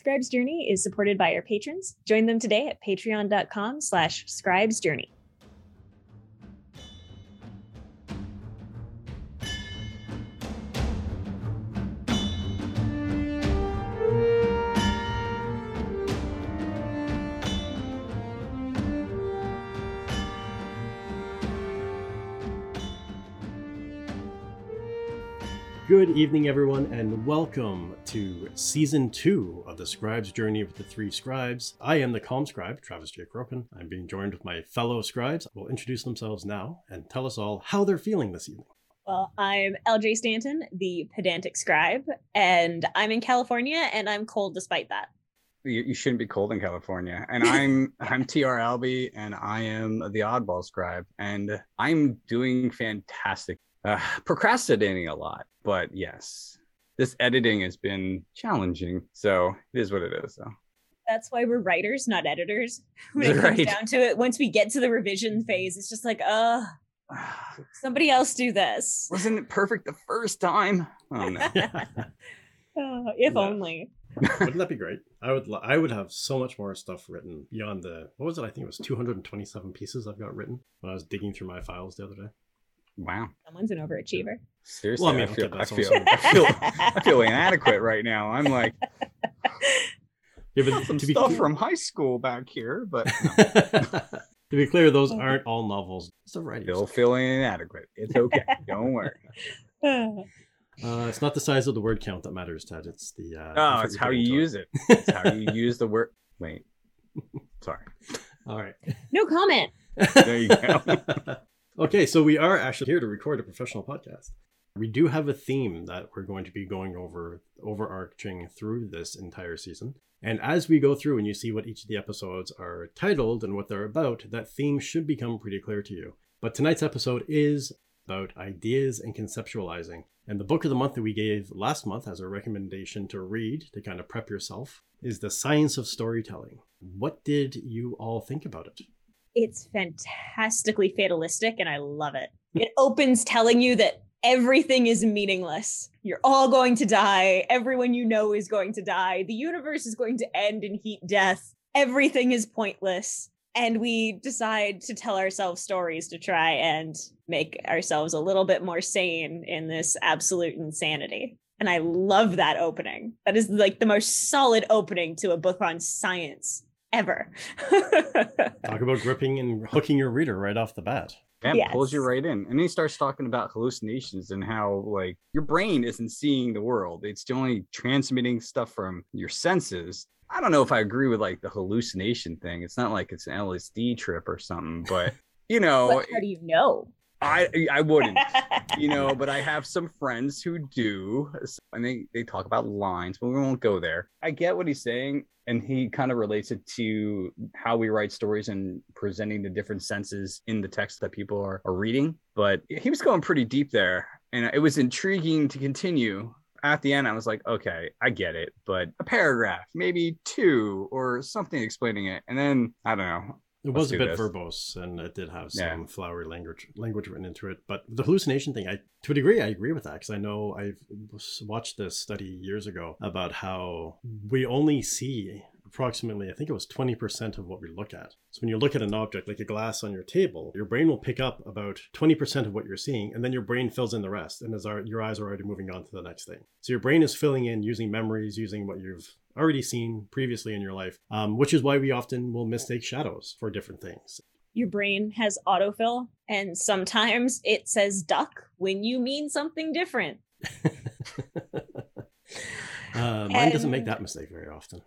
Scribe's Journey is supported by our patrons. Join them today at patreon.com slash scribes Good evening, everyone, and welcome to season two of the Scribe's Journey with the Three Scribes. I am the Calm Scribe, Travis J. Crokin. I'm being joined with my fellow scribes who will introduce themselves now and tell us all how they're feeling this evening. Well, I'm LJ Stanton, the pedantic scribe, and I'm in California and I'm cold despite that. You, you shouldn't be cold in California. And I'm I'm TR Albie and I am the oddball scribe and I'm doing fantastic. Uh, procrastinating a lot, but yes, this editing has been challenging. So it is what it is. So That's why we're writers, not editors. When it comes down to it, once we get to the revision phase, it's just like, uh, somebody else do this. wasn't it perfect the first time? Oh no. Uh, if No. only. Wouldn't that be great? I would. lo- I would have so much more stuff written beyond the. What was it? I think it was 227 pieces I've got written when I was digging through my files the other day. Wow. Someone's an overachiever. Seriously, Well, I mean, I, feel, I, feel, I feel I feel inadequate right now. I'm like Yeah, but some to be stuff clear- from high school back here, but to be clear, those aren't all novels. It's a variety. still feeling inadequate. It's okay. Don't worry. Uh, it's not the size of the word count that matters, Ted. It's the. Uh, Oh, it's how you into use it. It's how you use the word. Wait. Sorry. All right. no comment. There you go. Okay, so we are actually here to record a professional podcast. We do have a theme that we're going to be going over, overarching through this entire season. And as we go through and you see what each of the episodes are titled and what they're about, that theme should become pretty clear to you. But tonight's episode is about ideas and conceptualizing. And the book of the month that we gave last month as a recommendation to read to kind of prep yourself is The Science of Storytelling. What did you all think about it? It's fantastically fatalistic and I love it. Hmm. It opens telling you that everything is meaningless. You're all going to die. Everyone you know is going to die. The universe is going to end in heat death. Everything is pointless. And we decide to tell ourselves stories to try and make ourselves a little bit more sane in this absolute insanity. And I love that opening. That is like the most solid opening to a book on science ever. Talk about gripping and hooking your reader right off the bat. Yeah, it pulls you right in. And then he starts talking about hallucinations and how like your brain isn't seeing the world. It's only transmitting stuff from your senses. I don't know if I agree with like the hallucination thing. It's not like it's an LSD trip or something, but you know, But how do you know? I I wouldn't. you know, but I have some friends who do, and they they talk about lines, but we won't go there. I get what he's saying, and he kind of relates it to how we write stories and presenting the different senses in the text that people are, are reading. But he was going pretty deep there, and it was intriguing to continue. At the end, I was like, okay, I get it, but a paragraph, maybe two, or something explaining it, and then I don't know. It was a bit this. verbose and it did have some Yeah. flowery language language written into it. But the hallucination thing, I to a degree, I agree with that because I know I've watched this study years ago about how we only see approximately, I think it was 20% of what we look at. So when you look at an object like a glass on your table, your brain will pick up about 20% of what you're seeing, and then your brain fills in the rest. And as our, your eyes are already moving on to the next thing. So your brain is filling in using memories, using what you've already seen previously in your life, um, which is why we often will mistake shadows for different things. Your brain has autofill, and sometimes it says duck when you mean something different. Uh, mine doesn't make that mistake very often.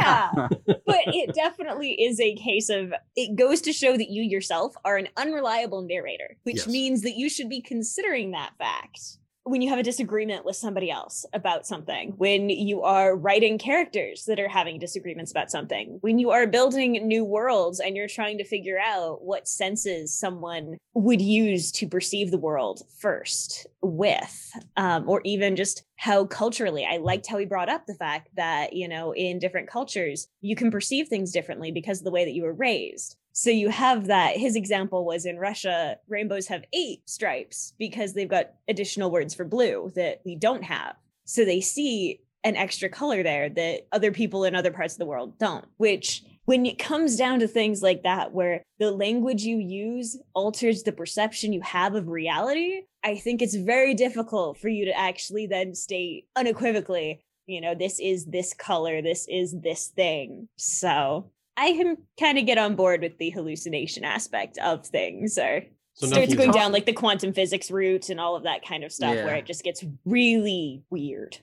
Yeah, but it definitely is a case of it goes to show that you yourself are an unreliable narrator, which Yes. means that you should be considering that fact when you have a disagreement with somebody else about something, when you are writing characters that are having disagreements about something, when you are building new worlds and you're trying to figure out what senses someone would use to perceive the world first with, um, or even just how culturally I liked how he brought up the fact that, you know, in different cultures, you can perceive things differently because of the way that you were raised. So you have that. His example was in Russia, rainbows have eight stripes because they've got additional words for blue that we don't have. So they see an extra color there that other people in other parts of the world don't, which when it comes down to things like that, where the language you use alters the perception you have of reality, I think it's very difficult for you to actually then state unequivocally, you know, this is this color, this is this thing. So I can kind of get on board with the hallucination aspect of things or so starts going down like the quantum physics route and all of that kind of stuff yeah. where it just gets really weird.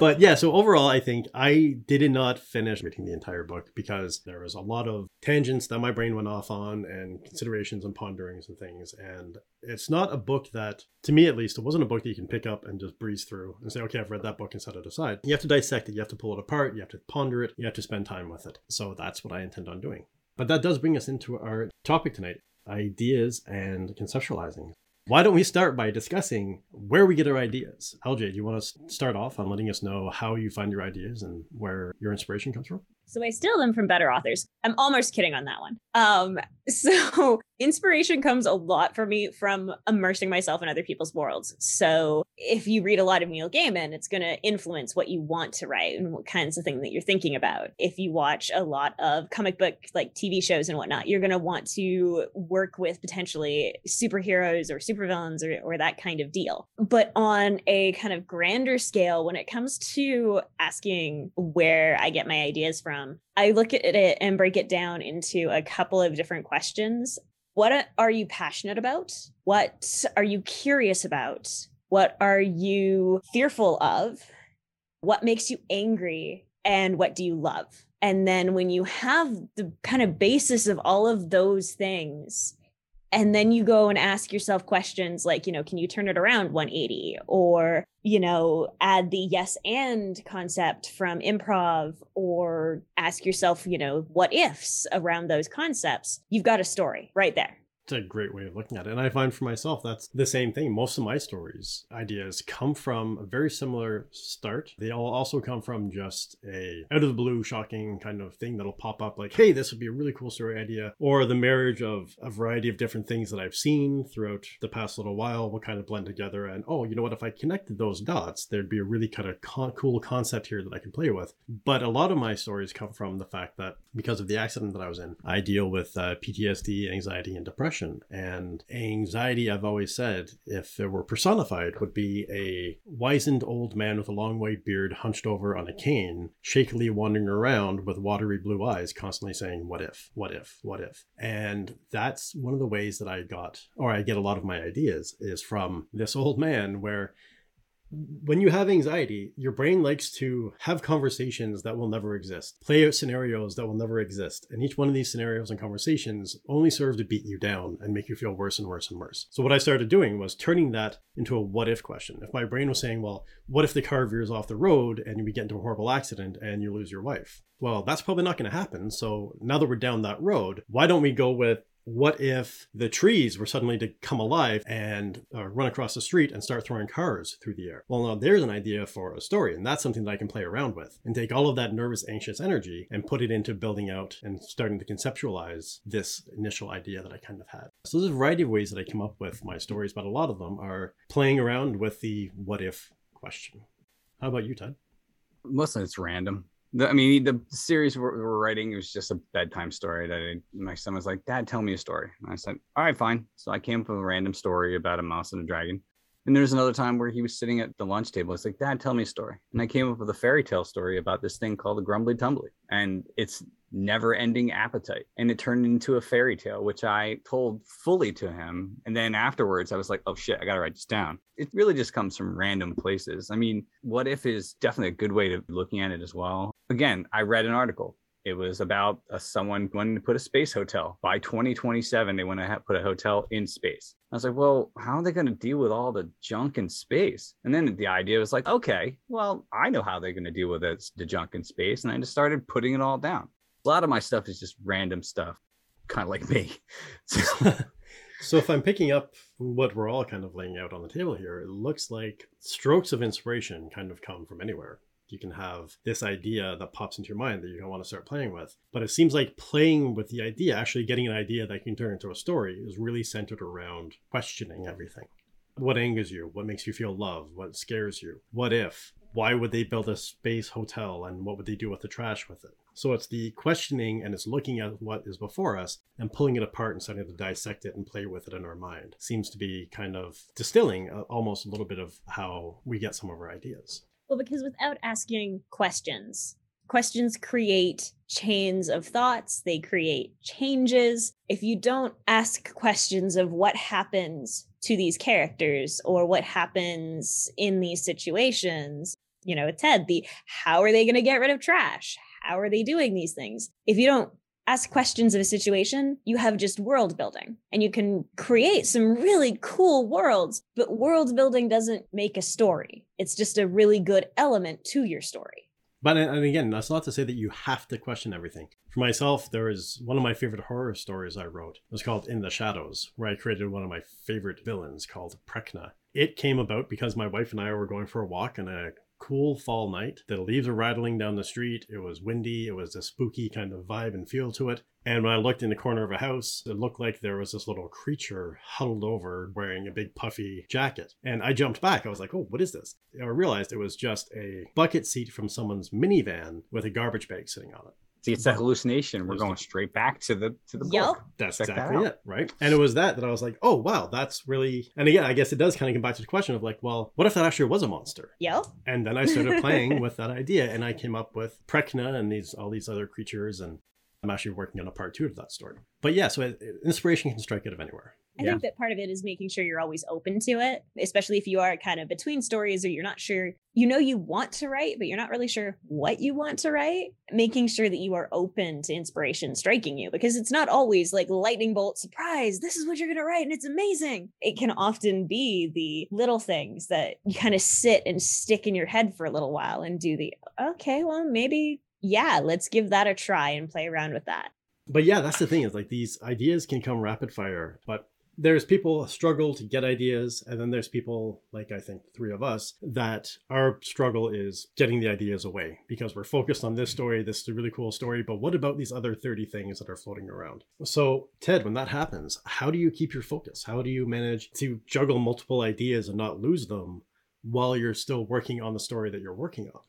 But yeah, so overall, I think I did not finish reading the entire book because there was a lot of tangents that my brain went off on and considerations and ponderings and things. And it's not a book that, to me at least, it wasn't a book that you can pick up and just breeze through and say, okay, I've read that book and set it aside. You have to dissect it, you have to pull it apart, you have to ponder it, you have to spend time with it. So that's what I intend on doing. But that does bring us into our topic tonight ideas and conceptualizing. Why don't we start by discussing where we get our ideas? LJ, do you want to start off on letting us know how you find your ideas and where your inspiration comes from? So I steal them from better authors. I'm almost kidding on that one. Um, so inspiration comes a lot for me from immersing myself in other people's worlds. So if you read a lot of Neil Gaiman, it's going to influence what you want to write and what kinds of things that you're thinking about. If you watch a lot of comic book like TV shows and whatnot, you're going to want to work with potentially superheroes or supervillains or, or that kind of deal. But on a kind of grander scale, when it comes to asking where I get my ideas from, I look at it and break it down into a couple of different questions. What are you passionate about? What are you curious about? What are you fearful of? What makes you angry? And what do you love? And then when you have the kind of basis of all of those things, and then you go and ask yourself questions like you know can you turn it around 180 or you know add the yes and concept from improv or ask yourself you know what ifs around those concepts. You've got a story right there a great way of looking at it. And I find for myself that's the same thing. Most of my stories, ideas come from a very similar start. They all also come from just a out of the blue, shocking kind of thing that'll pop up like, hey, this would be a really cool story idea. Or the marriage of a variety of different things that I've seen throughout the past little while will kind of blend together. And oh, you know what? If I connected those dots, there'd be a really kind of con- cool concept here that I can play with. But a lot of my stories come from the fact that because of the accident that I was in, I deal with uh, PTSD, anxiety, and depression depression and anxiety. I've always said, if it were personified, would be a wizened old man with a long white beard hunched over on a cane, shakily wandering around with watery blue eyes, constantly saying, What if, what if, what if? And that's one of the ways that I got, or I get a lot of my ideas, is from this old man where when you have anxiety, your brain likes to have conversations that will never exist, play out scenarios that will never exist. And each one of these scenarios and conversations only serve to beat you down and make you feel worse and worse and worse. So, what I started doing was turning that into a what if question. If my brain was saying, well, what if the car veers off the road and we get into a horrible accident and you lose your wife? Well, that's probably not going to happen. So, now that we're down that road, why don't we go with what if the trees were suddenly to come alive and uh, run across the street and start throwing cars through the air? Well, now there's an idea for a story, and that's something that I can play around with and take all of that nervous, anxious energy and put it into building out and starting to conceptualize this initial idea that I kind of had. So there's a variety of ways that I come up with my stories, but a lot of them are playing around with the what if question. How about you, Todd? Mostly it's random. The, I mean, the series we're, we're, writing was just a bedtime story that I, my son was like, Dad, tell me a story. And I said, All right, fine. So I came up with a random story about a mouse and a dragon. And there's another time where he was sitting at the lunch table. It's like, Dad, tell me a story. And I came up with a fairy tale story about this thing called the Grumbly Tumbly. And it's never ending appetite. And it turned into a fairy tale, which I told fully to him. And then afterwards, I was like, oh shit, I got to write this down. It really just comes from random places. I mean, what if is definitely a good way to looking at it as well. Again, I read an article. It was about a, someone wanting to put a space hotel. By 2027, they want to have, put a hotel in space. I was like, well, how are they going to deal with all the junk in space? And then the idea was like, okay, well, I know how they're going to deal with it, the junk in space. And I just started putting it all down a lot of my stuff is just random stuff, kind of like me. So. so if I'm picking up what we're all kind of laying out on the table here, it looks like strokes of inspiration kind of come from anywhere. You can have this idea that pops into your mind that you don't want to start playing with. But it seems like playing with the idea, actually getting an idea that can turn into a story, is really centered around questioning everything. What angers you? What makes you feel love? What scares you? What if? why would they build a space hotel and what would they do with the trash with it? So it's the questioning and it's looking at what is before us and pulling it apart and starting to dissect it and play with it in our mind. Seems to be kind of distilling almost a little bit of how we get some of our ideas. Well, because without asking questions, questions create chains of thoughts, they create changes. If you don't ask questions of what happens to these characters or what happens in these situations, you know, it's Ted, the how are they going to get rid of trash? How are they doing these things? If you don't ask questions of a situation, you have just world building and you can create some really cool worlds, but world building doesn't make a story. It's just a really good element to your story. But uh, and again, that's not to say that you have to question everything. For myself, there is one of my favorite horror stories I wrote. It was called In the Shadows, where I created one of my favorite villains called Prekna. It came about because my wife and I were going for a walk and a cool fall night. The leaves were rattling down the street. It was windy. It was a spooky kind of vibe and feel to it. And when I looked in the corner of a house, it looked like there was this little creature huddled over wearing a big puffy jacket. And I jumped back. I was like, oh, what is this? I realized it was just a bucket seat from someone's minivan with a garbage bag sitting on it. See, it's a hallucination. We're going straight back to the to the Yep. book. That's Check exactly out. it, right? And it was that that I was like, oh wow, that's really. And again, I guess it does kind of come back to the question of like, well, what if that actually was a monster? Yep. And then I started playing with that idea, and I came up with Prekna and these all these other creatures, and I'm actually working on a part two of that story. But yeah, so it, inspiration can strike out of anywhere. I Yeah. think that part of it is making sure you're always open to it, especially if you are kind of between stories or you're not sure, you know, you want to write, but you're not really sure what you want to write. Making sure that you are open to inspiration striking you because it's not always like lightning bolt surprise, this is what you're going to write and it's amazing. It can often be the little things that you kind of sit and stick in your head for a little while and do the, okay, well, maybe, yeah, let's give that a try and play around with that. But yeah, that's the thing is like these ideas can come rapid fire, but there's people struggle to get ideas, and then there's people like I think three of us that our struggle is getting the ideas away because we're focused on this story. This is a really cool story, but what about these other 30 things that are floating around? So, Ted, when that happens, how do you keep your focus? How do you manage to juggle multiple ideas and not lose them while you're still working on the story that you're working on?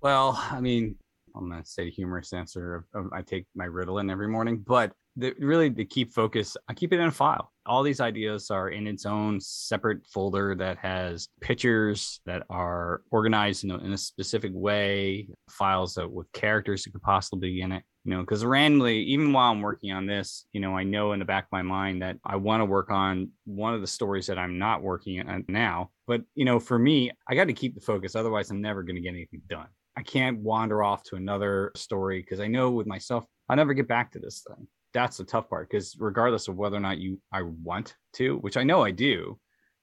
Well, I mean, I'm gonna say humorous answer of, of I take my Ritalin every morning, but the, really to keep focus, I keep it in a file. All these ideas are in its own separate folder that has pictures that are organized in a, in a specific way, files that with characters that could possibly be in it. You know, because randomly, even while I'm working on this, you know, I know in the back of my mind that I want to work on one of the stories that I'm not working on now. But you know, for me, I got to keep the focus, otherwise, I'm never going to get anything done. I can't wander off to another story because I know with myself, I'll never get back to this thing. That's the tough part because regardless of whether or not you I want to, which I know I do,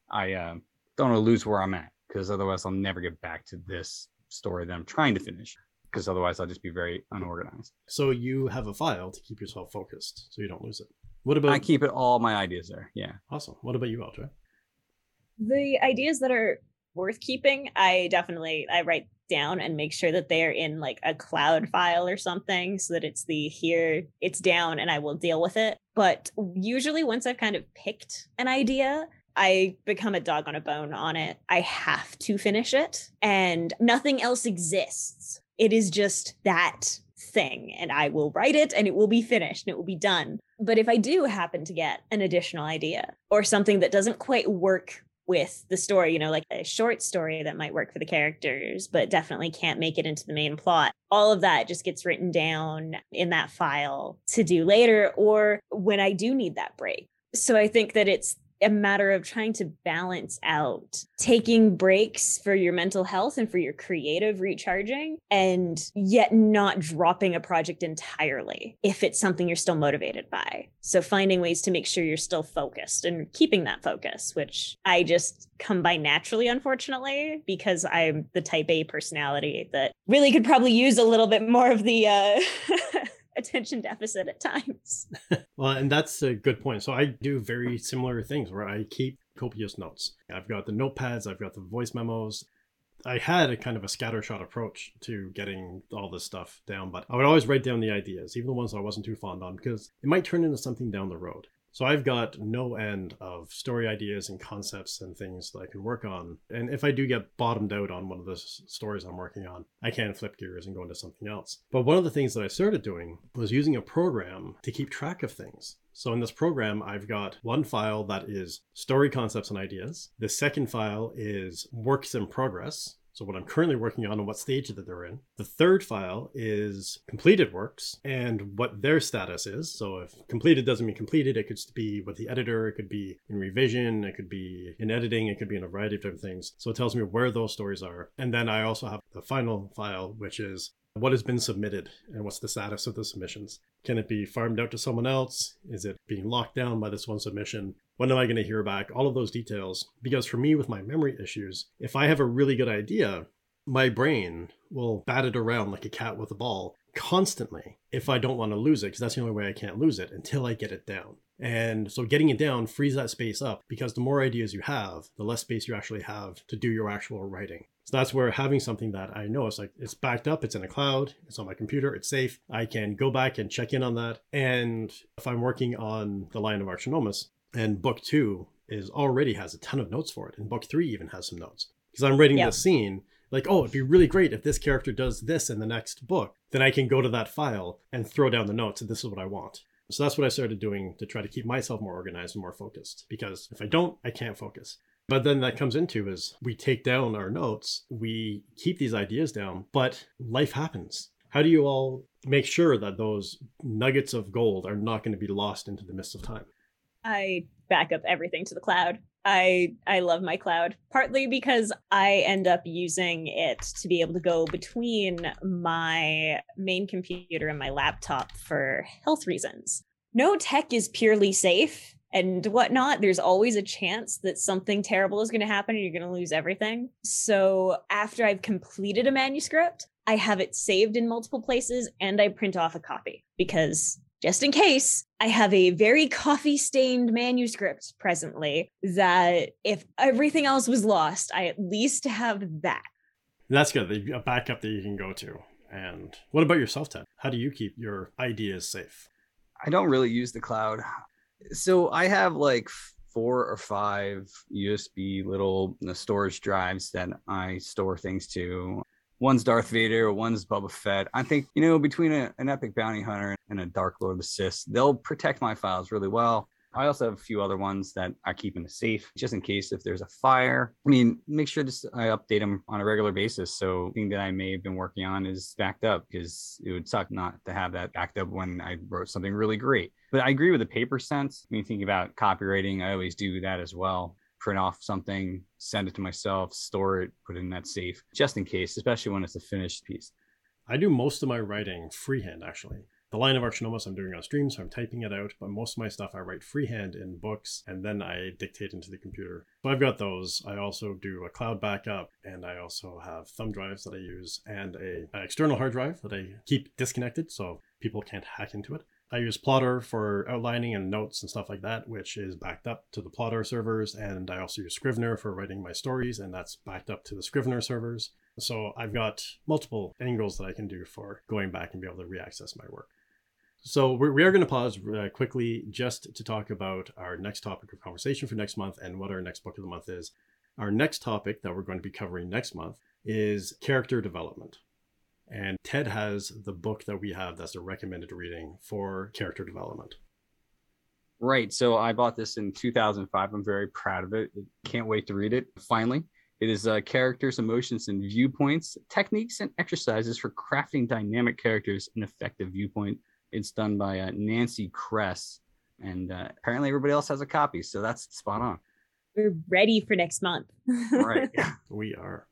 I uh, don't want to lose where I'm at because otherwise I'll never get back to this story that I'm trying to finish because otherwise I'll just be very unorganized. So you have a file to keep yourself focused so you don't lose it. What about I keep it all my ideas there. Yeah. awesome? What about you, Altra? the ideas that are worth keeping i definitely i write down and make sure that they're in like a cloud file or something so that it's the here it's down and i will deal with it but usually once i've kind of picked an idea I become a dog on a bone on it. I have to finish it, and nothing else exists. It is just that thing, and I will write it and it will be finished and it will be done. But if I do happen to get an additional idea or something that doesn't quite work with the story, you know, like a short story that might work for the characters, but definitely can't make it into the main plot. All of that just gets written down in that file to do later or when I do need that break. So I think that it's a matter of trying to balance out taking breaks for your mental health and for your creative recharging and yet not dropping a project entirely if it's something you're still motivated by. So finding ways to make sure you're still focused and keeping that focus, which I just come by naturally, unfortunately, because I'm the type A personality that really could probably use a little bit more of the uh attention deficit at times. Well, and that's a good point. So I do very similar things where I keep copious notes. I've got the notepads, I've got the voice memos. I had a kind of a scattershot approach to getting all this stuff down, but I would always write down the ideas, even the ones I wasn't too fond on, because it might turn into something down the road. So I've got no end of story ideas and concepts and things that I can work on. And if I do get bottomed out on one of the stories I'm working on, I can flip gears and go into something else. But one of the things that I started doing was using a program to keep track of things. So in this program, I've got one file that is story concepts and ideas. The second file is works in progress. So what I'm currently working on and what stage that they're in. The third file is completed works and what their status is. So if completed doesn't mean completed, it could be with the editor, it could be in revision, it could be in editing, it could be in a variety of different things. So it tells me where those stories are. And then I also have the final file, which is what has been submitted and what's the status of the submissions. Can it be farmed out to someone else? Is it being locked down by this one submission? When am I going to hear back? All of those details. Because for me, with my memory issues, if I have a really good idea, my brain will bat it around like a cat with a ball constantly if I don't want to lose it, because that's the only way I can't lose it until I get it down. And so getting it down frees that space up because the more ideas you have, the less space you actually have to do your actual writing. So that's where having something that I know is like it's backed up, it's in a cloud, it's on my computer, it's safe. I can go back and check in on that. And if I'm working on the Lion of Archinomus, and book two is already has a ton of notes for it, and book three even has some notes. Because I'm writing the scene, like, oh, it'd be really great if this character does this in the next book. Then I can go to that file and throw down the notes, and this is what I want. So that's what I started doing to try to keep myself more organized and more focused. Because if I don't, I can't focus. But then that comes into is we take down our notes, we keep these ideas down, but life happens. How do you all make sure that those nuggets of gold are not going to be lost into the mist of time? I back up everything to the cloud. I I love my cloud partly because I end up using it to be able to go between my main computer and my laptop for health reasons. No tech is purely safe and whatnot, there's always a chance that something terrible is going to happen and you're going to lose everything. So after I've completed a manuscript, I have it saved in multiple places and I print off a copy because just in case, I have a very coffee stained manuscript presently that if everything else was lost, I at least have that. That's good. A backup that you can go to. And what about yourself, Ted? How do you keep your ideas safe? I don't really use the cloud so I have like four or five USB little storage drives that I store things to. One's Darth Vader, one's Boba Fett. I think, you know, between a, an Epic Bounty Hunter and a Dark Lord of the Sith, they'll protect my files really well. I also have a few other ones that I keep in a safe just in case if there's a fire. I mean, make sure to I update them on a regular basis. So thing that I may have been working on is backed up because it would suck not to have that backed up when I wrote something really great. But I agree with the paper sense. When you think about copyrighting, I always do that as well. Print off something, send it to myself, store it, put it in that safe, just in case, especially when it's a finished piece. I do most of my writing freehand, actually. The Lion of Archinomus I'm doing on stream, so I'm typing it out, but most of my stuff I write freehand in books and then I dictate into the computer. So I've got those. I also do a cloud backup and I also have thumb drives that I use and a, an external hard drive that I keep disconnected so people can't hack into it. I use Plottr for outlining and notes and stuff like that, which is backed up to the Plottr servers. And I also use Scrivener for writing my stories, and that's backed up to the Scrivener servers. So I've got multiple angles that I can do for going back and be able to reaccess my work. So we're, we are going to pause uh, quickly just to talk about our next topic of conversation for next month and what our next book of the month is. Our next topic that we're going to be covering next month is character development. And Ted has the book that we have that's a recommended reading for character development. Right. So I bought this in 2005. I'm very proud of it. Can't wait to read it. Finally, it is uh, characters, emotions, and viewpoints, techniques and exercises for crafting dynamic characters and effective viewpoint. It's done by uh, Nancy Kress, and uh, apparently everybody else has a copy, so that's spot on. We're ready for next month. right. we are.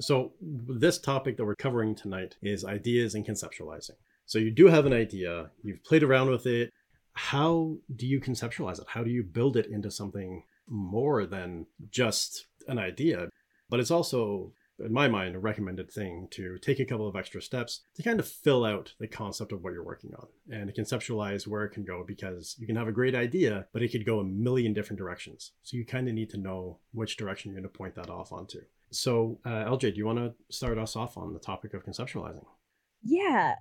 So, this topic that we're covering tonight is ideas and conceptualizing. So, you do have an idea, you've played around with it. How do you conceptualize it? How do you build it into something more than just an idea? But it's also in my mind, a recommended thing to take a couple of extra steps to kind of fill out the concept of what you're working on and conceptualize where it can go because you can have a great idea, but it could go a million different directions. So you kind of need to know which direction you're going to point that off onto. So, uh, LJ, do you want to start us off on the topic of conceptualizing? Yeah.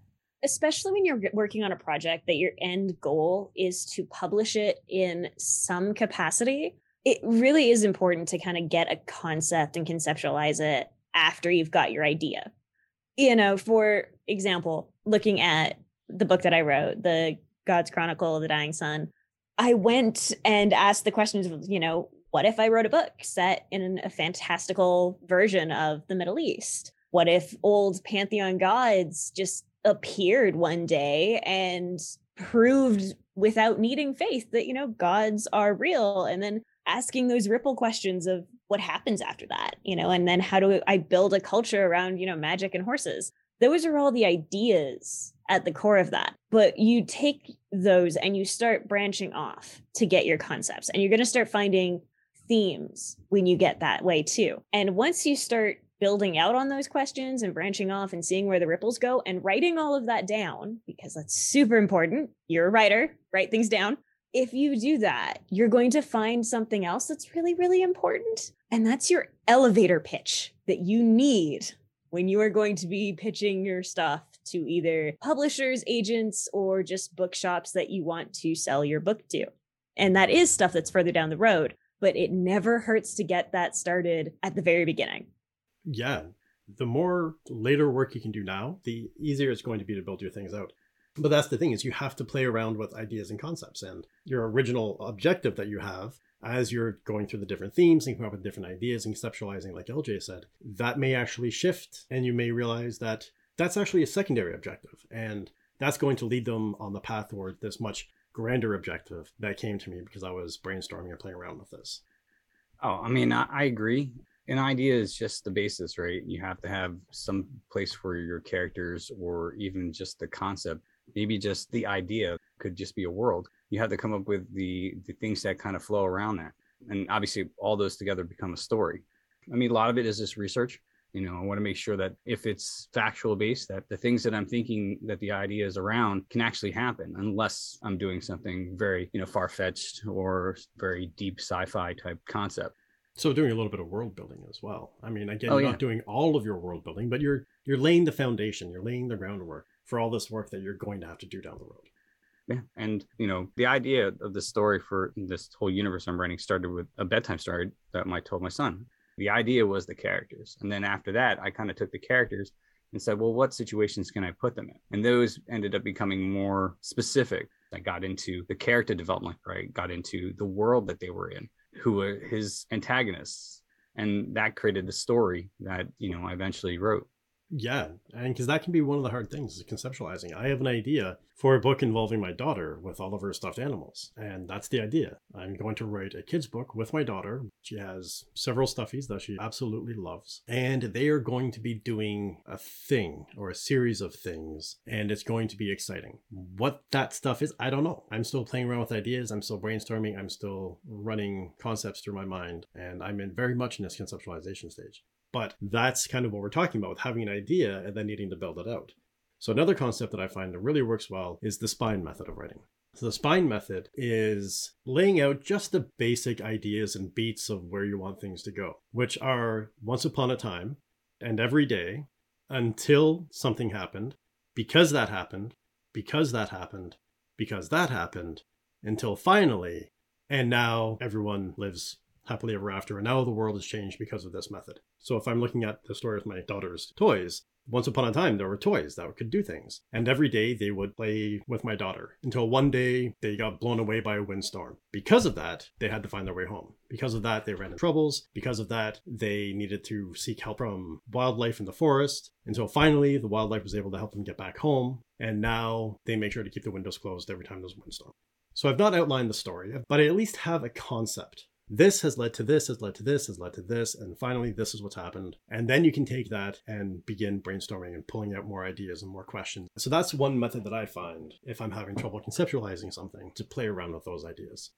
especially when you're working on a project that your end goal is to publish it in some capacity. It really is important to kind of get a concept and conceptualize it after you've got your idea. You know, for example, looking at the book that I wrote, The God's Chronicle of the Dying Sun, I went and asked the questions of, you know, what if I wrote a book set in a fantastical version of the Middle East? What if old pantheon gods just appeared one day and proved without needing faith that, you know, gods are real? And then asking those ripple questions of what happens after that, you know, and then how do I build a culture around, you know, magic and horses? Those are all the ideas at the core of that. But you take those and you start branching off to get your concepts, and you're going to start finding themes when you get that way too. And once you start building out on those questions and branching off and seeing where the ripples go and writing all of that down, because that's super important. You're a writer, write things down. If you do that, you're going to find something else that's really, really important. And that's your elevator pitch that you need when you are going to be pitching your stuff to either publishers, agents, or just bookshops that you want to sell your book to. And that is stuff that's further down the road, but it never hurts to get that started at the very beginning. Yeah. The more later work you can do now, the easier it's going to be to build your things out. But that's the thing is you have to play around with ideas and concepts and your original objective that you have as you're going through the different themes and coming up with different ideas and conceptualizing, like LJ said, that may actually shift and you may realize that that's actually a secondary objective. And that's going to lead them on the path toward this much grander objective that came to me because I was brainstorming and playing around with this. Oh, I mean, I, I agree. An idea is just the basis, right? You have to have some place for your characters or even just the concept. Maybe just the idea could just be a world. You have to come up with the the things that kind of flow around that. And obviously all those together become a story. I mean, a lot of it is just research you know i want to make sure that if it's factual based that the things that i'm thinking that the idea is around can actually happen unless i'm doing something very you know far-fetched or very deep sci-fi type concept. So doing a little bit of world building as well. I mean again oh, you're yeah. not doing all of your world building but you're you're laying the foundation you're laying the groundwork for all this work that you're going to have to do down the road. Yeah and you know the idea of the story for this whole universe i'm writing started with a bedtime story that i told my son the idea was the characters. And then after that, I kind of took the characters and said, well, what situations can I put them in? And those ended up becoming more specific. I got into the character development, right? Got into the world that they were in, who were his antagonists. And that created the story that, you know, I eventually wrote. Yeah, and because that can be one of the hard things is conceptualizing. I have an idea for a book involving my daughter with all of her stuffed animals, and that's the idea. I'm going to write a kids' book with my daughter. She has several stuffies that she absolutely loves, and they are going to be doing a thing or a series of things, and it's going to be exciting. What that stuff is, I don't know. I'm still playing around with ideas. I'm still brainstorming. I'm still running concepts through my mind, and I'm in very much in this conceptualization stage. But that's kind of what we're talking about with having an idea and then needing to build it out. So, another concept that I find that really works well is the spine method of writing. So, the spine method is laying out just the basic ideas and beats of where you want things to go, which are once upon a time and every day until something happened, because that happened, because that happened, because that happened, until finally, and now everyone lives happily ever after. And now the world has changed because of this method. So if I'm looking at the story of my daughter's toys, once upon a time there were toys that could do things. And every day they would play with my daughter until one day they got blown away by a windstorm. Because of that, they had to find their way home. Because of that, they ran into troubles. Because of that, they needed to seek help from wildlife in the forest until finally the wildlife was able to help them get back home. And now they make sure to keep the windows closed every time there's a windstorm. So I've not outlined the story, but I at least have a concept this has led to this, has led to this, has led to this, and finally this is what's happened. And then you can take that and begin brainstorming and pulling out more ideas and more questions. So that's one method that I find if I'm having trouble conceptualizing something to play around with those ideas.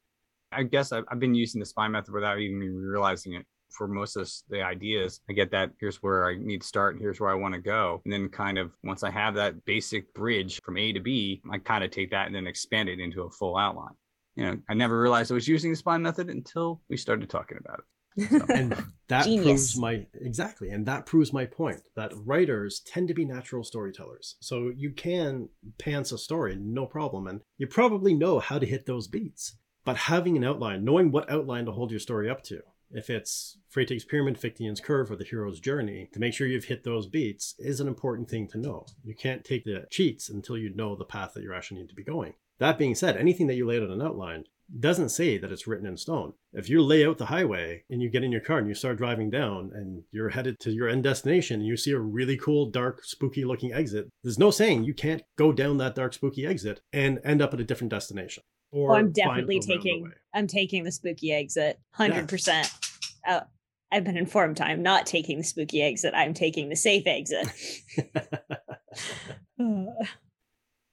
I guess I've, been using the spine method without even realizing it for most of the ideas. I get that here's where I need to start, and here's where I want to go. And then kind of once I have that basic bridge from A to B, I kind of take that and then expand it into a full outline you know, I never realized I was using the spine method until we started talking about it. So, and that Genius. proves my exactly and that proves my point that writers tend to be natural storytellers so you can pants a story no problem and you probably know how to hit those beats but having an outline knowing what outline to hold your story up to if it's Freytag's Pyramid, Fichtean Curve, or the hero's journey, to make sure you've hit those beats is an important thing to know. You can't take the cheats until you know the path that you're actually need to be going. That being said, anything that you lay out on an outline doesn't say that it's written in stone. If you lay out the highway and you get in your car and you start driving down and you're headed to your end destination and you see a really cool, dark, spooky looking exit, there's no saying you can't go down that dark, spooky exit and end up at a different destination. Or Oh, I'm definitely taking. I'm taking the spooky exit. Hundred percent. Oh, I've been informed I'm not taking the spooky exit. I'm taking the safe exit. Uh,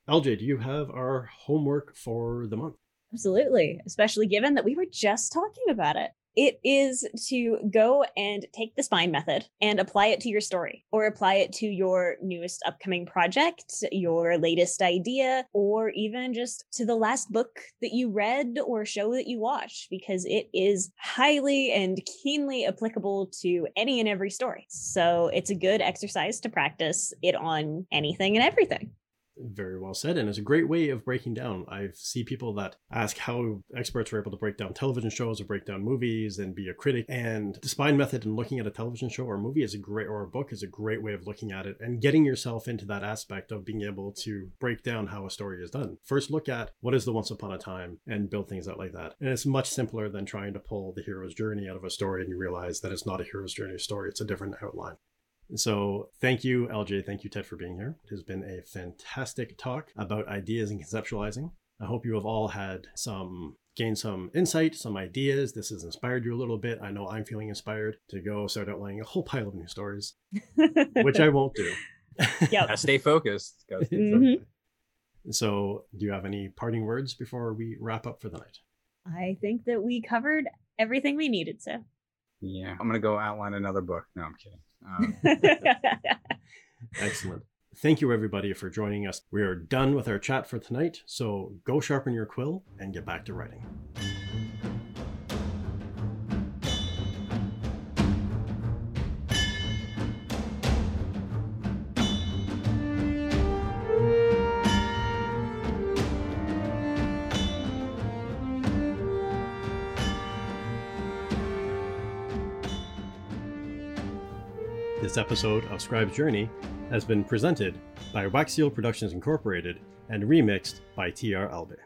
LJ, do you have our homework for the month? Absolutely, especially given that we were just talking about it. It is to go and take the spine method and apply it to your story or apply it to your newest upcoming project, your latest idea, or even just to the last book that you read or show that you watched, because it is highly and keenly applicable to any and every story. So it's a good exercise to practice it on anything and everything. Very well said, and it's a great way of breaking down. I see people that ask how experts are able to break down television shows or break down movies and be a critic. And the spine method and looking at a television show or a movie is a great, or a book is a great way of looking at it and getting yourself into that aspect of being able to break down how a story is done. First, look at what is the once upon a time and build things out like that. And it's much simpler than trying to pull the hero's journey out of a story and you realize that it's not a hero's journey story; it's a different outline. So thank you, LJ. Thank you, Ted, for being here. It has been a fantastic talk about ideas and conceptualizing. I hope you have all had some gained some insight, some ideas. This has inspired you a little bit. I know I'm feeling inspired to go start outlining a whole pile of new stories, which I won't do. Yep. gotta stay focused. Gotta stay Mhm. So, do you have any parting words before we wrap up for the night? I think that we covered everything we needed to. Yeah, I'm gonna go outline another book. No, I'm kidding. Um, Excellent. Thank you, everybody, for joining us. We are done with our chat for tonight, so go sharpen your quill and get back to writing. This episode of Scribe's Journey has been presented by Waxial Productions Incorporated and remixed by TR Albe.